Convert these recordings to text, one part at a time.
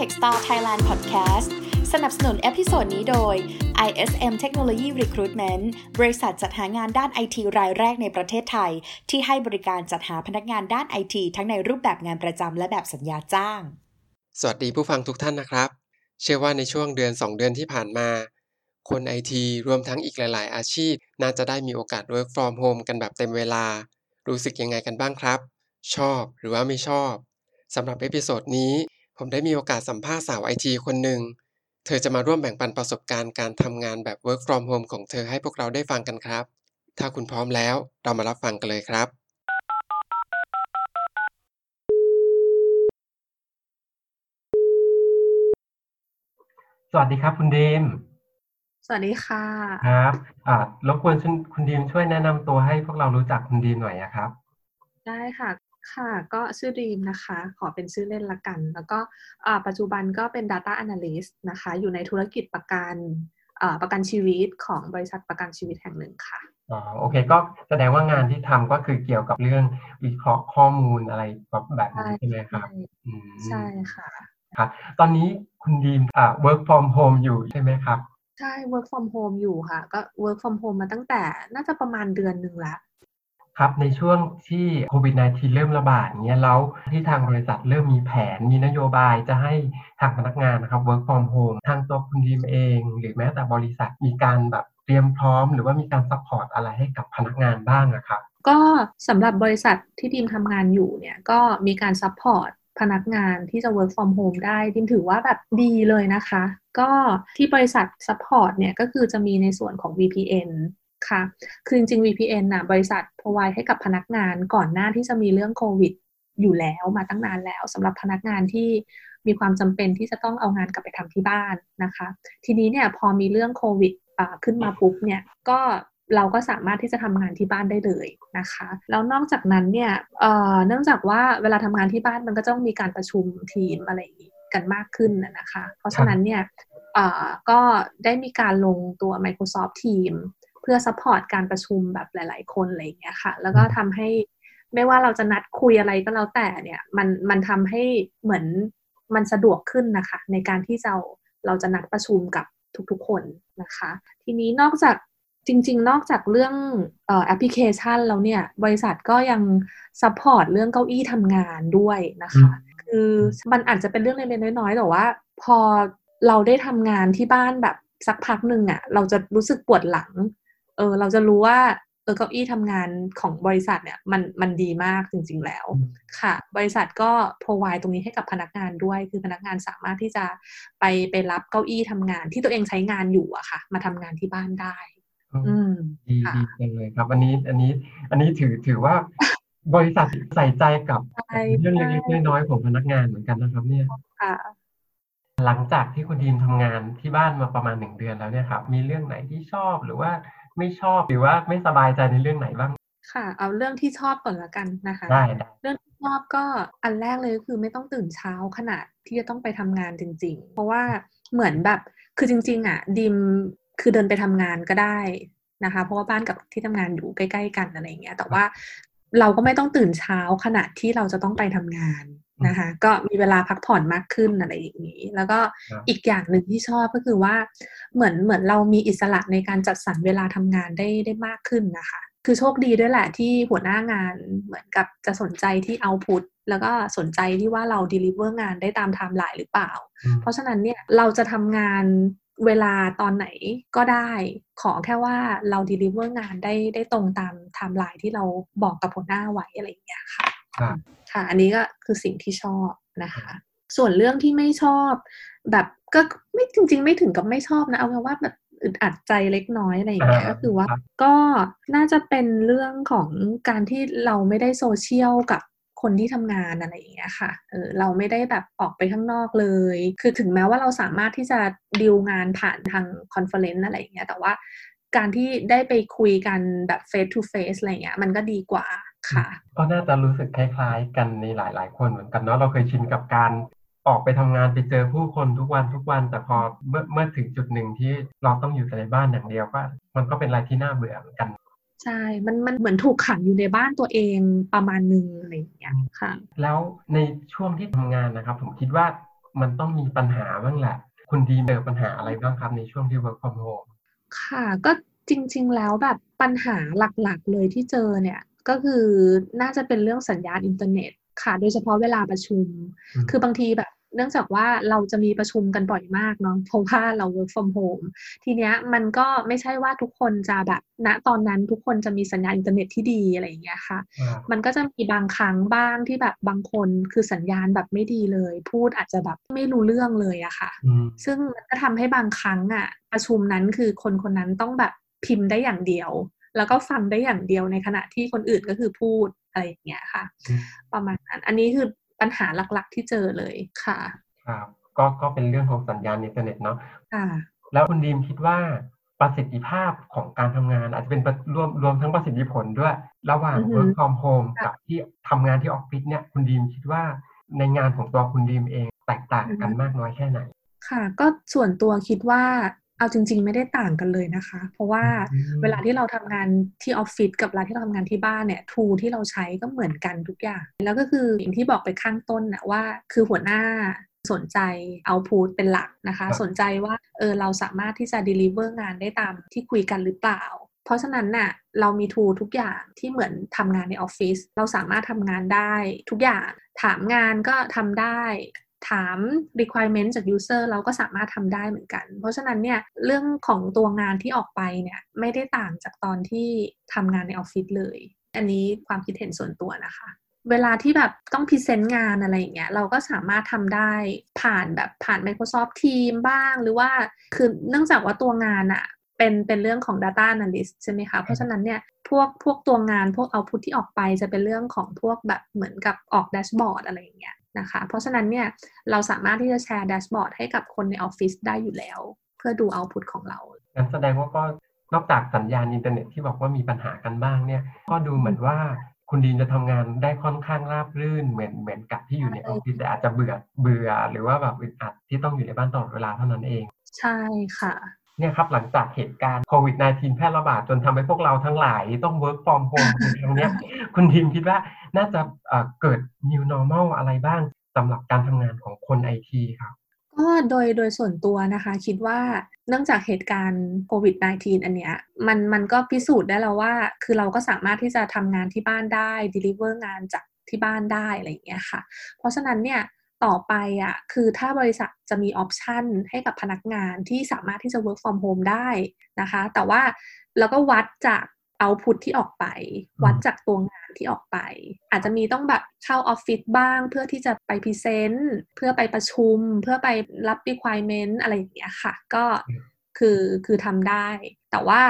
Techstar Thailand Podcast สนับสนุน episode นี้โดย ISM Technology Recruitment บริษัทจัดหางานด้านไอทีรายแรกในประเทศไทย ที่ให้บริการจัดหาพนักงานด้านไอทีทั้งในรูปแบบงานประจำและแบบสัญญาจ้าง สวัสดีผู้ฟังทุกท่านนะครับ เชื่อว่าในช่วงเดือน 2 เดือนที่ผ่านมา คนไอทีรวมทั้งอีกหลาย ๆ อาชีพ น่าจะได้มีโอกาส work from home กันแบบเต็มเวลา รู้สึกยังไงกันบ้างครับ ชอบหรือว่าไม่ชอบสำหรับ episode นี้ ผมได้มีโอกาสสัมภาษณ์สาวไอทีคนหนึ่ง เธอจะมาร่วมแบ่งปันประสบการณ์การทำงานแบบ work from home ของเธอให้พวกเราได้ฟังกันครับ ถ้าคุณพร้อมแล้วเรามารับฟังกันเลยครับ สวัสดีครับคุณดีมสวัสดีค่ะ ครับอ่ารบกวนคุณคุณดีมช่วยแนะนำตัวให้พวกเรารู้จักคุณดีมหน่อยนะครับ ได้ค่ะ ค่ะก็ชื่อดีมนะคะ ขอเป็นชื่อเล่นละกัน แล้วก็อ่าปัจจุบันก็เป็น Data Analyst นะคะ อยู่ในธุรกิจประกันอ่าประกันชีวิตของบริษัทประกันชีวิตแห่งหนึ่งค่ะอ๋อโอเคก็แสดงว่างานที่ทำก็คือเกี่ยวกับเรื่องวิเคราะห์ข้อมูลอะไรแบบนี้ใช่ไหมครับอืมใช่ค่ะครับตอนนี้คุณดีมอ่า work from home อยู่ใช่ไหมครับ ใช่ work from home อยู่ค่ะ ก็ work from home มาตั้งแต่น่าจะประมาณเดือนหนึ่งละ ครับในช่วงที่โควิด -19 เริ่มระบาดเนี้ยแล้วที่ทางบริษัทเริ่มมีแผนมีนโยบายจะให้ทางพนักงานนะครับ work from home ทางตัวคุณดีมเอง หรือแม้แต่บริษัทมีการแบบเตรียมพร้อม หรือว่ามีการ support อะไรให้กับพนักงานบ้างนะครับ ก็สำหรับบริษัทที่ดีมทำงานอยู่เนี่ยก็มีการ support พนักงานที่จะ work from home ได้ดีมถือว่าแบบดีเลยนะคะ ก็ที่บริษัท support เนี่ยก็คือจะมีในส่วนของ VPN ค่ะคือจริง ๆ VPN น่ะบริษัท provide ให้กับพนักงานก่อนหน้าที่จะมีเรื่องโควิดอยู่แล้วมาตั้งนานแล้วสำหรับพนักงานที่มีความจำเป็นที่จะต้องเอางานกลับไปทำที่บ้านนะคะ ทีนี้เนี่ยพอมีเรื่องโควิดขึ้นมาปุ๊บเนี่ยก็เราก็สามารถที่จะทำงานที่บ้านได้เลยนะคะ แล้วนอกจากนั้นเนี่ยเนื่องจากว่าเวลาทำงานที่บ้านมันก็ต้องมีการประชุมทีมอะไรกันมากขึ้นนะคะ เพราะฉะนั้นเนี่ยก็ได้มีการลงตัว Microsoft Teams เพื่อ support การประชุมแบบหลาย ๆ คนอะไรอย่างเงี้ยค่ะ แล้วก็ทำให้ไม่ว่าเราจะนัดคุยอะไรก็แล้วแต่เนี่ยมันมันทำให้เหมือนมันสะดวกขึ้นนะคะ ในการที่เราเราจะนัดประชุมกับทุกๆคนนะคะ ทีนี้นอกจากจริง ๆ นอกจากเรื่องแอปพลิเคชันแล้วเนี่ย บริษัทก็ยังsupport เรื่องเก้าอี้ทำงานด้วยนะคะ คือมันอาจจะเป็นเรื่องเล็กๆน้อยๆแต่ว่า พอเราได้ทำงานที่บ้านแบบสักพักหนึ่งอะค่ะ เราจะรู้สึกปวดหลัง เออเราจะรู้ว่าเออเก้าอี้ทำงานของบริษัทเนี่ยมันมันดีมากจริง ๆ แล้ว ค่ะ บริษัทก็ provide ตรงนี้ให้กับพนักงานด้วย คือพนักงานสามารถที่จะไปไปรับเก้าอี้ทำงานที่ตัวเองใช้งานอยู่อะค่ะ มาทำงานที่บ้านได้อืมดีดีจังเลยครับ อันนี้อันนี้อันนี้ถือถือว่าบริษัทใส่ใจกับเรื่องเล็กๆน้อยๆของพนักงานเหมือนกันนะครับ เนี่ยค่ะหลังจากที่คุณดีมทำงานที่บ้านมาประมาณหนึ่งเดือนแล้วเนี่ยครับ มีเรื่องไหนที่ชอบหรือว่า ไม่ชอบหรือว่าไม่สบายใจในเรื่องไหนบ้าง ค่ะ เอาเรื่องที่ชอบก่อนละกันนะคะ ได้ เรื่องที่ชอบก็อันแรกเลยก็คือไม่ต้องตื่นเช้าขนาดที่จะต้องไปทำงานจริง ๆ เพราะว่าเหมือนแบบคือจริง ๆ อะ ดิมคือเดินไปทำงานก็ได้นะคะ เพราะว่าบ้านกับที่ทำงานอยู่ใกล้ ๆ กันอะไรเงี้ย แต่ว่าเราก็ไม่ต้องตื่นเช้าขนาดที่เราจะต้องไปทำงาน นะคะ ก็มีเวลาพักผ่อนมากขึ้นอะไรอย่างนี้ แล้วก็อีกอย่างหนึ่งที่ชอบก็คือว่าเหมือนเหมือนเรามีอิสระในการจัดสรรเวลาทำงานได้ได้มากขึ้นนะคะ คือโชคดีด้วยแหละที่หัวหน้างานเหมือนกับจะสนใจที่เอาพุตแล้วก็สนใจที่ว่าเรา deliver งานได้ตามไทม์ไลน์หรือเปล่า เพราะฉะนั้นเนี่ยเราจะทำงานเวลาตอนไหนก็ได้ ขอแค่ว่าเรา deliver งานได้ได้ตรงตามไทม์ไลน์ที่เราบอกกับหัวหน้าไว้อะไรอย่างเงี้ยค่ะ ค่ะ อันนี้ก็คือสิ่งที่ชอบนะคะ ส่วนเรื่องที่ไม่ชอบ แบบก็ไม่จริง ๆ ไม่ถึงกับไม่ชอบนะ เอาแค่ว่าแบบอึดอัดใจเล็กน้อยอะไรอย่างเงี้ยก็คือว่าก็น่าจะเป็นเรื่องของการที่เราไม่ได้โซเชียลกับคนที่ทำงานอะไรอย่างเงี้ยค่ะ เออเราไม่ได้แบบออกไปข้างนอกเลย คือถึงแม้ว่าเราสามารถที่จะดีลงานผ่านทาง conference อะไรอย่างเงี้ย แต่ว่าการที่ได้ไปคุยกันแบบ face to face อะไรเงี้ย มันก็ดีกว่า ค่ะ ก็น่าจะรู้สึกคล้าย ๆ กันในหลาย ๆ คนเหมือนกันเนาะเราเคยชินกับการออกไปทำงานไปเจอผู้คนทุกวันทุกวันแต่พอเมื่อเมื่อถึงจุดหนึ่งที่เราต้องอยู่แต่ในบ้านอย่างเดียวก็มันก็เป็นอะไรที่น่าเบื่อเหมือนกันใช่ มันมันเหมือนถูกขังอยู่ในบ้านตัวเองประมาณนึงอะไรอย่างเงี้ยค่ะ แล้วในช่วงที่ทำงานนะครับ ผมคิดว่ามันต้องมีปัญหาบ้างแหละ คุณดีเจอปัญหาอะไรบ้างครับในช่วงที่ work from home ค่ะ ก็จริง ๆ แล้วแบบปัญหาหลักๆ เลยที่เจอเนี่ย ก็คือน่าจะเป็นเรื่องสัญญาณอินเทอร์เน็ตค่ะ โดยเฉพาะเวลาประชุมอืมคือบางทีแบบเนื่องจากว่าเราจะมีประชุมกันบ่อยมากเนาะเพราะว่าเรา work from home ทีเนี้ยมันก็ไม่ใช่ว่าทุกคนจะแบบณตอนนั้นทุกคนจะมีสัญญาณอินเทอร์เน็ตที่ดีอะไรอย่างเงี้ยค่ะครับมันก็จะมีบางครั้งบ้างที่แบบบางคนคือสัญญาณแบบไม่ดีเลย พูดอาจจะแบบไม่รู้เรื่องเลยอะค่ะอืมซึ่งมันก็ทำให้บางครั้งอะประชุมนั้นคือคนคนนั้นต้องแบบพิมพ์ได้อย่างเดียว แล้วก็ฟังได้อย่างเดียวในขณะที่คนอื่นก็คือพูดอะไรอย่างเงี้ยค่ะอืมประมาณนั้นอันนี้คือปัญหาหลักๆที่เจอเลยค่ะครับก็ก็เป็นเรื่องของสัญญาณอินเทอร์เน็ตเนาะค่ะแล้วคุณดีมคิดว่าประสิทธิภาพของการทำงาน อาจจะเป็นประรวมรวมทั้งประสิทธิผลด้วย ระหว่างอือฮึ work from home ค่ะกับที่ทำงานที่ออฟฟิศเนี่ยคุณดีมคิดว่าในงานของตัวคุณดีมเองแตกต่างกันมากน้อยแค่ไหน ค่ะ ก็ส่วนตัวคิดว่า เอาจริง ๆ ไม่ได้ต่างกันเลยนะคะ เพราะว่าอืมเวลาที่เราทำงานที่ออฟฟิศกับเวลาที่เราทำงานที่บ้านเนี่ยทูที่เราใช้ก็เหมือนกันทุกอย่าง แล้วก็คืออย่างที่บอกไปข้างต้นนะว่าคือหัวหน้าสนใจเอาพูดเป็นหลักนะคะครับสนใจว่าเออเราสามารถที่จะ deliver งานได้ตามที่คุยกันหรือเปล่า เพราะฉะนั้นน่ะเรามีทูทุกอย่างที่เหมือนทำงานในออฟฟิศเราสามารถทำงานได้ทุกอย่างถามงานก็ทำได้ ถาม requirement จาก user เราก็สามารถทำได้เหมือนกัน เพราะฉะนั้นเนี่ยเรื่องของตัวงานที่ออกไปเนี่ยไม่ได้ต่างจากตอนที่ทำงานในออฟฟิศเลย อันนี้ความคิดเห็นส่วนตัวนะคะ เวลาที่แบบต้อง present งานอะไรอย่างเงี้ยเราก็สามารถทำได้ผ่านแบบผ่าน Microsoft Teams บ้าง หรือว่าคือเนื่องจากว่าตัวงานอะเป็นเป็นเรื่องของ Data Analyst ใช่ไหมคะ เพราะฉะนั้นเนี่ยพวกพวกตัวงานพวก output ที่ออกไปจะเป็นเรื่องของพวกแบบเหมือนกับออก dashboard อะไรอย่างเงี้ย นะคะ เพราะฉะนั้นเนี่ยเราสามารถที่จะแชร์ dashboard ให้กับคนในออฟฟิศได้อยู่แล้ว เพื่อดู output ของเรางั้นแสดงว่าก็นอกจากสัญญาณอินเทอร์เน็ตที่บอกว่ามีปัญหากันบ้างเนี่ยก็ดูเหมือนว่าคุณดีมจะทำงานได้ค่อนข้างราบรื่นเหมือนเหมือนกับที่อยู่ในออฟฟิศแต่อาจจะเบื่อเบื่อ หรือว่าแบบอึดอัดที่ต้องอยู่ในบ้านตลอดเวลาเท่านั้นเอง ใช่ค่ะเนี่ยครับหลังจากเหตุการณ์โควิด -19 แพร่ระบาดจนทำให้พวกเราทั้งหลายต้อง work from home ในครั้งเนี้ยคุณดีมคิดว่า น่าจะเอ่อเกิด new normal อะไรบ้างสำหรับการทำงานของคนไอทีครับก็โดยโดยส่วนตัวนะคะคิดว่าเนื่องจากเหตุการณ์โควิด -19 อันเนี้ยมันมันก็พิสูจน์ได้แล้วว่า คือเราก็สามารถที่จะทำงานที่บ้านได้ deliver งานจากที่บ้านได้อะไรอย่างเงี้ยค่ะ เพราะฉะนั้นเนี่ยต่อไปอะคือถ้าบริษัทจะมีออปชันให้กับพนักงานที่สามารถที่จะ work from home ได้นะคะ แต่ว่าแล้วก็วัดจาก เอาพุทที่ออกไป วัดจากตัวงานที่ออกไป อาจจะมีต้องแบบเข้าออฟฟิศบ้าง เพื่อที่จะไป present เพื่อไปประชุม เพื่อไปรับ requirement อะไรอย่างเงี้ยค่ะ ก็คือคือทำได้ แต่ว่า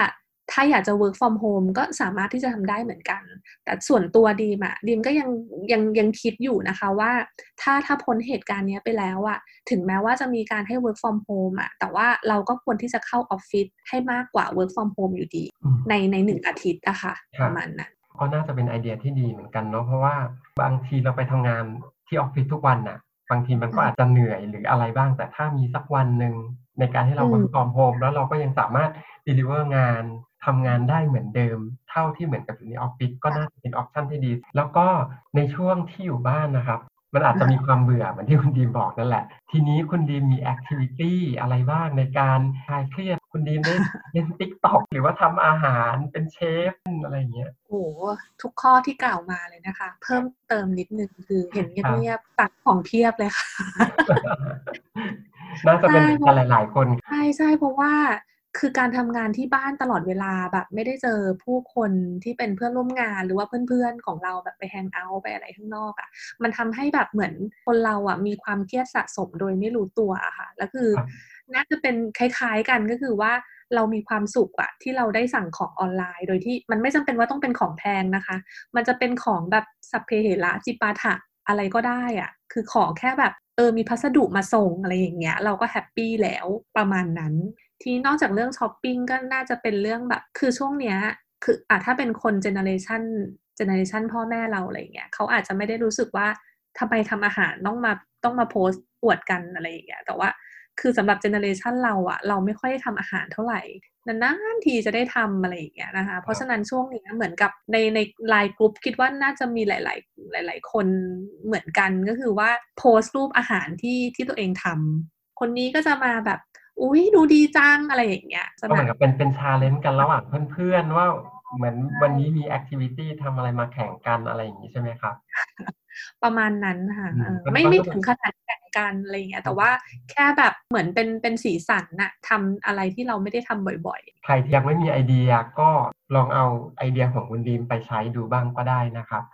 ถ้าอยากจะ work from home ก็สามารถที่จะทำได้เหมือนกัน แต่ส่วนตัวดีมอะดีมก็ยังยังยังคิดอยู่นะคะว่าถ้าถ้าพ้นเหตุการณ์เนี้ยไปแล้วอะถึงแม้ว่าจะมีการให้ work from home อะแต่ว่าเราก็ควรที่จะเข้าออฟฟิศให้มากกว่า work from home อยู่ดีอืมในในหนึ่งอาทิตย์อะค่ะครัปบระมาณนั้นก็น่าจะเป็นไอเดียที่ดีเหมือนกันเนาะเพราะว่าบางทีเราไปทำงานที่ออฟฟิศทุกวันน่ะ บางทีมันก็อาจจะเหนื่อยหรืออะไรบ้าง แต่ถ้ามีสักวันหนึ่งในการที่เราอืม work from home แล้วเราก็ยังสามารถ deliver งาน ทำงานได้เหมือนเดิม เท่าที่เหมือนกับอยู่ในออฟฟิศก็น่าจะเป็น option ที่ดี แล้วก็ในช่วงที่อยู่บ้านนะครับ มันอาจจะมีความเบื่อเหมือนที่คุณดีมบอกนั่นแหละ ทีนี้คุณดีมมี activity อะไรบ้างในการคลายเครียดคุณดีมได้เล่นติ๊กต็อกหรือว่าทำอาหารเป็นเชฟอะไรอย่างเงี้ยโอ้โหทุกข้อที่กล่าวมาเลยนะคะ เพิ่มเติมนิดนึงคือเห็นครับเงียบๆตักของเพียบเลยค่ะน่าจะเป็นใช่เหมือนกันหลายๆคน ใช่ใช่เพราะว่า คือการทำงานที่บ้านตลอดเวลาแบบไม่ได้เจอผู้คนที่เป็นเพื่อนร่วมงานหรือว่าเพื่อนๆของเราแบบไปแฮงเอาท์ไปอะไรข้างนอกอะ่ะ มันทำให้แบบเหมือนคนเราอะ่ะมีความเครียดสะสมโดยไม่รู้ตัวอะค่ะ แล้วคือครับน่าจะเป็นคล้าย ๆกันก็คือว่าเรามีความสุขอะที่เราได้สั่งของออนไลน์ โดยที่มันไม่จำเป็นว่าต้องเป็นของแพงนะคะ มันจะเป็นของแบบสัพเพเหระจิปาถะอะไรก็ได้อะคือขอแค่แบบเออมีพัสดุมาส่งอะไรอย่างเงี้ย เราก็แฮปปี้แล้วประมาณนั้น ทีนี้นอกจากเรื่องช้อปปิ้งก็น่าจะเป็นเรื่องแบบ คือช่วงเนี้ย คืออะถ้าเป็นคน generation generation พ่อแม่เราอะไรอย่างเงี้ยเขาอาจจะไม่ได้รู้สึกว่าทำไมทำอาหารต้องมาต้องมาโพสต์อวดกันอะไรอย่างเงี้ย แต่ว่าคือสำหรับ generation เราอะเราไม่ค่อยได้ทำอาหารเท่าไหร่นานๆทีจะได้ทำอะไรอย่างเงี้ยนะคะ เพราะฉะนั้นช่วงนี้เหมือนกับในในไลน์กลุ่มคิดว่าน่าจะมีหลาย ๆ หลาย ๆ คนเหมือนกันก็คือว่าโพสต์รูปอาหารที่ที่ตัวเองทำคนนี้ก็จะมาแบบ อุ้ยดูดีจังอะไรอย่างเงี้ยก็เหมือนกับเป็นเป็น challenge กันระหว่างเพื่อนๆว่าเหมือนวันนี้มีแอคทิวิตี้ทำอะไรมาแข่งกันอะไรอย่างนี้ใช่ไหมครับ ประมาณนั้นค่ะอืมเออไม่ไม่ถึงขนาดแข่งกันอะไรอย่างเงี้ยแต่ว่าแค่แบบเหมือนเป็นเป็นสีสันน่ะทำอะไรที่เราไม่ได้ทำบ่อยใครที่ยังไม่มีไอเดียก็ลองเอาไอเดียของคุณดีมไปใช้ดูบ้างก็ได้นะครับ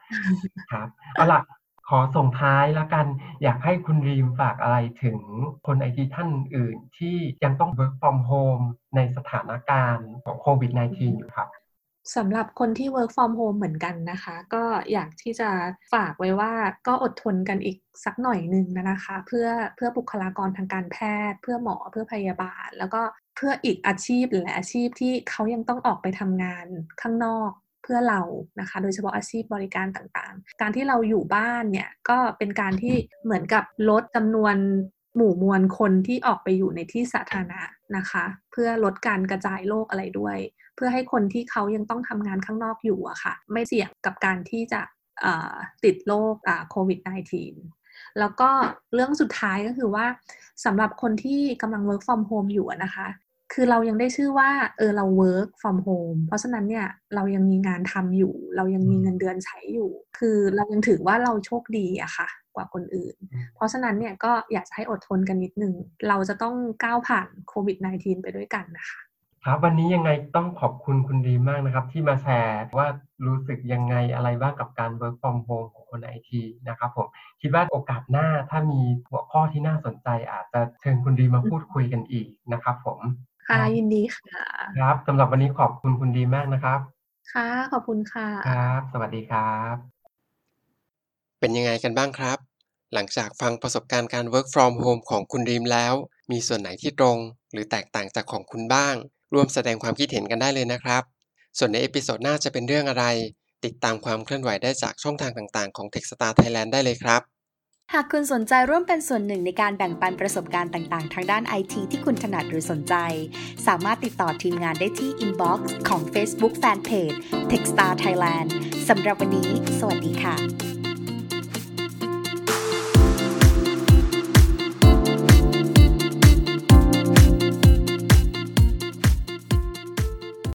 ครับเอาล่ะ ขอส่งท้ายแล้วกัน อยากให้คุณรีมฝากอะไรถึงคนไอทีท่านอื่นที่ยังต้อง work from home ในสถานการณ์ของโควิด -19 อยู่ครับสำหรับคนที่ work from home เหมือนกันนะคะ ก็อยากที่จะฝากไว้ว่าก็อดทนกันอีกสักหน่อยหนึ่งนะคะ เพื่อเพื่อบุคลากรทางการแพทย์ เพื่อหมอเพื่อพยาบาล แล้วก็เพื่ออีกอาชีพหลายอาชีพที่เขายังต้องออกไปทำงานข้างนอก เพื่อเรานะคะ โดยเฉพาะอาชีพบริการต่างๆ การที่เราอยู่บ้านเนี่ยก็เป็นการที่เหมือนกับลดจำนวนหมู่มวลคนที่ออกไปอยู่ในที่สาธารณะนะคะ เพื่อลดการกระจายโรคอะไรด้วย เพื่อให้คนที่เขายังต้องทำงานข้างนอกอยู่อะค่ะ ไม่เสี่ยงกับการที่จะติดโรคโควิด -19 แล้วก็เรื่องสุดท้ายก็คือว่าสำหรับคนที่กำลัง work from home อยู่นะคะ คือเรายังได้ชื่อว่าเออเรา work from home เพราะฉะนั้นเนี่ยเรายังมีงานทำอยู่ เรายังมีเงินเดือนใช้อยู่ คือเรายังถือว่าเราโชคดีอะค่ะ กว่าคนอื่นอืมเพราะฉะนั้นเนี่ยก็อยากจะให้อดทนกันนิดนึง เราจะต้องก้าวผ่านโควิด -19 ไปด้วยกันนะคะครับวันนี้ยังไงต้องขอบคุณคุณดีมากนะครับ ที่มาแชร์ว่ารู้สึกยังไงอะไรบ้างกับการ work from home ของคนไอทีนะครับผมคิดว่าโอกาสหน้าถ้ามีหัวข้อที่น่าสนใจอาจจะเชิญคุณดีมาพูดคุยกันอีกนะครับผม ค่ะยินดีค่ะ ครับสำหรับวันนี้ขอบคุณคุณดีมากนะครับ ค่ะ ขอบคุณค่ะ ครับ สวัสดีครับ เป็นยังไงกันบ้างครับ หลังจากฟังประสบการณ์การ work from home ของคุณดีมแล้ว มีส่วนไหนที่ตรง หรือแตกต่างจากของคุณบ้าง ร่วมแสดงความคิดเห็นกันได้เลยนะครับ ส่วนใน episode หน้าจะเป็นเรื่องอะไร ติดตามความเคลื่อนไหวได้จากช่องทางต่างๆของ Techstar Thailand ได้เลยครับ หากคุณสนใจร่วมเป็นส่วนหนึ่งในการแบ่งปันประสบการณ์ต่างๆ ทางด้านไอทีที่คุณถนัดหรือสนใจ สามารถติดต่อทีมงานได้ที่ inbox ของ Facebook Fanpage Techstar Thailand สำหรับวันนี้ สวัสดีค่ะ